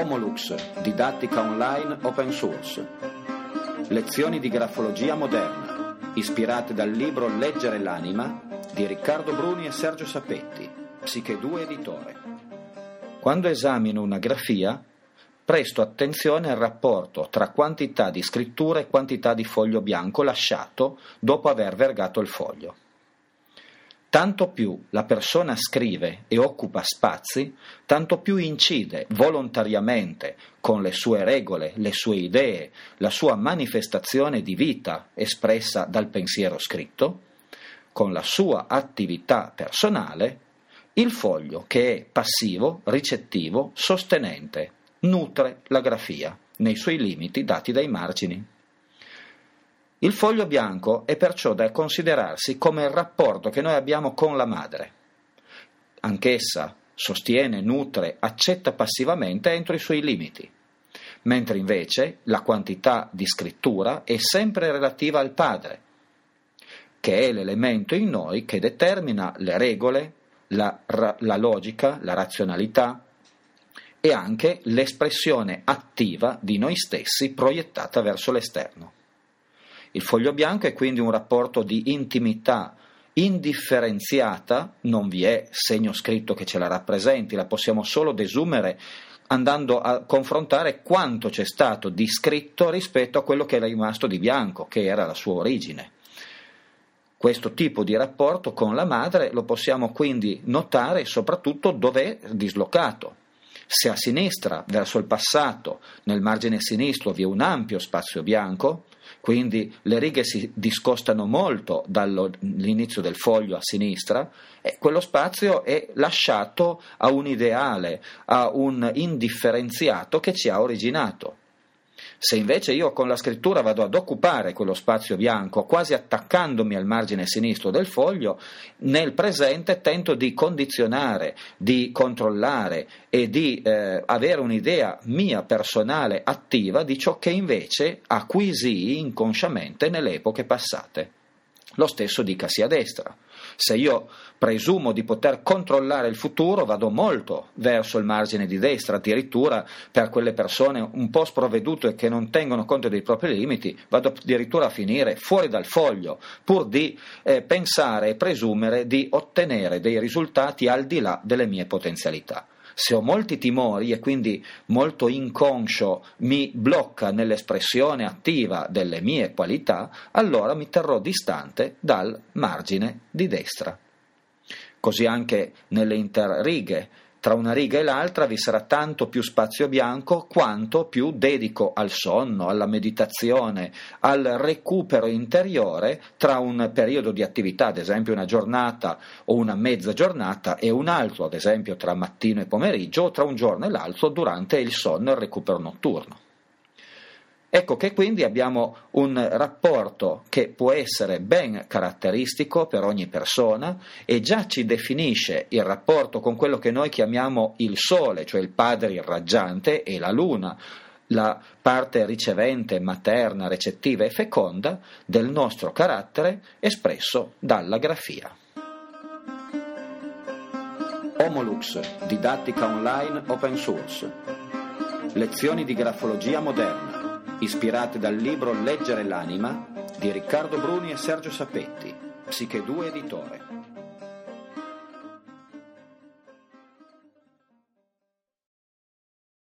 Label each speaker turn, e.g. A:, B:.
A: Homolux, didattica online open source. Lezioni di grafologia moderna, ispirate dal libro Leggere l'anima di Riccardo Bruni e Sergio Sapetti, Psiche 2 editore. Quando esamino una grafia, presto attenzione al rapporto tra quantità di scrittura e quantità di foglio bianco lasciato dopo aver vergato il foglio. Tanto più la persona scrive e occupa spazi, tanto più incide volontariamente con le sue regole, le sue idee, la sua manifestazione di vita espressa dal pensiero scritto, con la sua attività personale, il foglio che è passivo, ricettivo, sostenente, nutre la grafia nei suoi limiti dati dai margini. Il foglio bianco è perciò da considerarsi come il rapporto che noi abbiamo con la madre. Anch'essa sostiene, nutre, accetta passivamente entro i suoi limiti, mentre invece la quantità di scrittura è sempre relativa al padre, che è l'elemento in noi che determina le regole, la, la logica, la razionalità e anche l'espressione attiva di noi stessi proiettata verso l'esterno. Il foglio bianco è quindi un rapporto di intimità indifferenziata, non vi è segno scritto che ce la rappresenti, la possiamo solo desumere andando a confrontare quanto c'è stato di scritto rispetto a quello che era rimasto di bianco, che era la sua origine. Questo tipo di rapporto con la madre lo possiamo quindi notare soprattutto dove è dislocato. Se a sinistra, verso il passato, nel margine sinistro vi è un ampio spazio bianco, quindi le righe si discostano molto dall'inizio del foglio a sinistra e quello spazio è lasciato a un ideale, a un indifferenziato che ci ha originato. Se invece io con la scrittura vado ad occupare quello spazio bianco, quasi attaccandomi al margine sinistro del foglio, nel presente tento di condizionare, di controllare e di eh, avere un'idea mia personale attiva di ciò che invece acquisii inconsciamente nelle epoche passate. Lo stesso dicasi a destra. Se io presumo di poter controllare il futuro, vado molto verso il margine di destra, addirittura per quelle persone un po' sprovvedute che non tengono conto dei propri limiti, vado addirittura a finire fuori dal foglio, pur di eh, pensare e presumere di ottenere dei risultati al di là delle mie potenzialità se ho molti timori e quindi molto inconscio mi blocca nell'espressione attiva delle mie qualità, allora mi terrò distante dal margine di destra. Così anche nelle interrighe tra una riga e l'altra vi sarà tanto più spazio bianco quanto più dedico al sonno, alla meditazione, al recupero interiore tra un periodo di attività, ad esempio una giornata o una mezza giornata, e un altro, ad esempio tra mattino e pomeriggio, o tra un giorno e l'altro durante il sonno e il recupero notturno. Ecco che quindi abbiamo un rapporto che può essere ben caratteristico per ogni persona e già ci definisce il rapporto con quello che noi chiamiamo il Sole, cioè il Padre irraggiante e la Luna, la parte ricevente, materna, recettiva e feconda del nostro carattere espresso dalla grafia. Homolux, didattica online open source. Lezioni di grafologia moderna ispirate dal libro Leggere l'anima di Riccardo Bruni e Sergio Sapetti, Psiche 2 editore.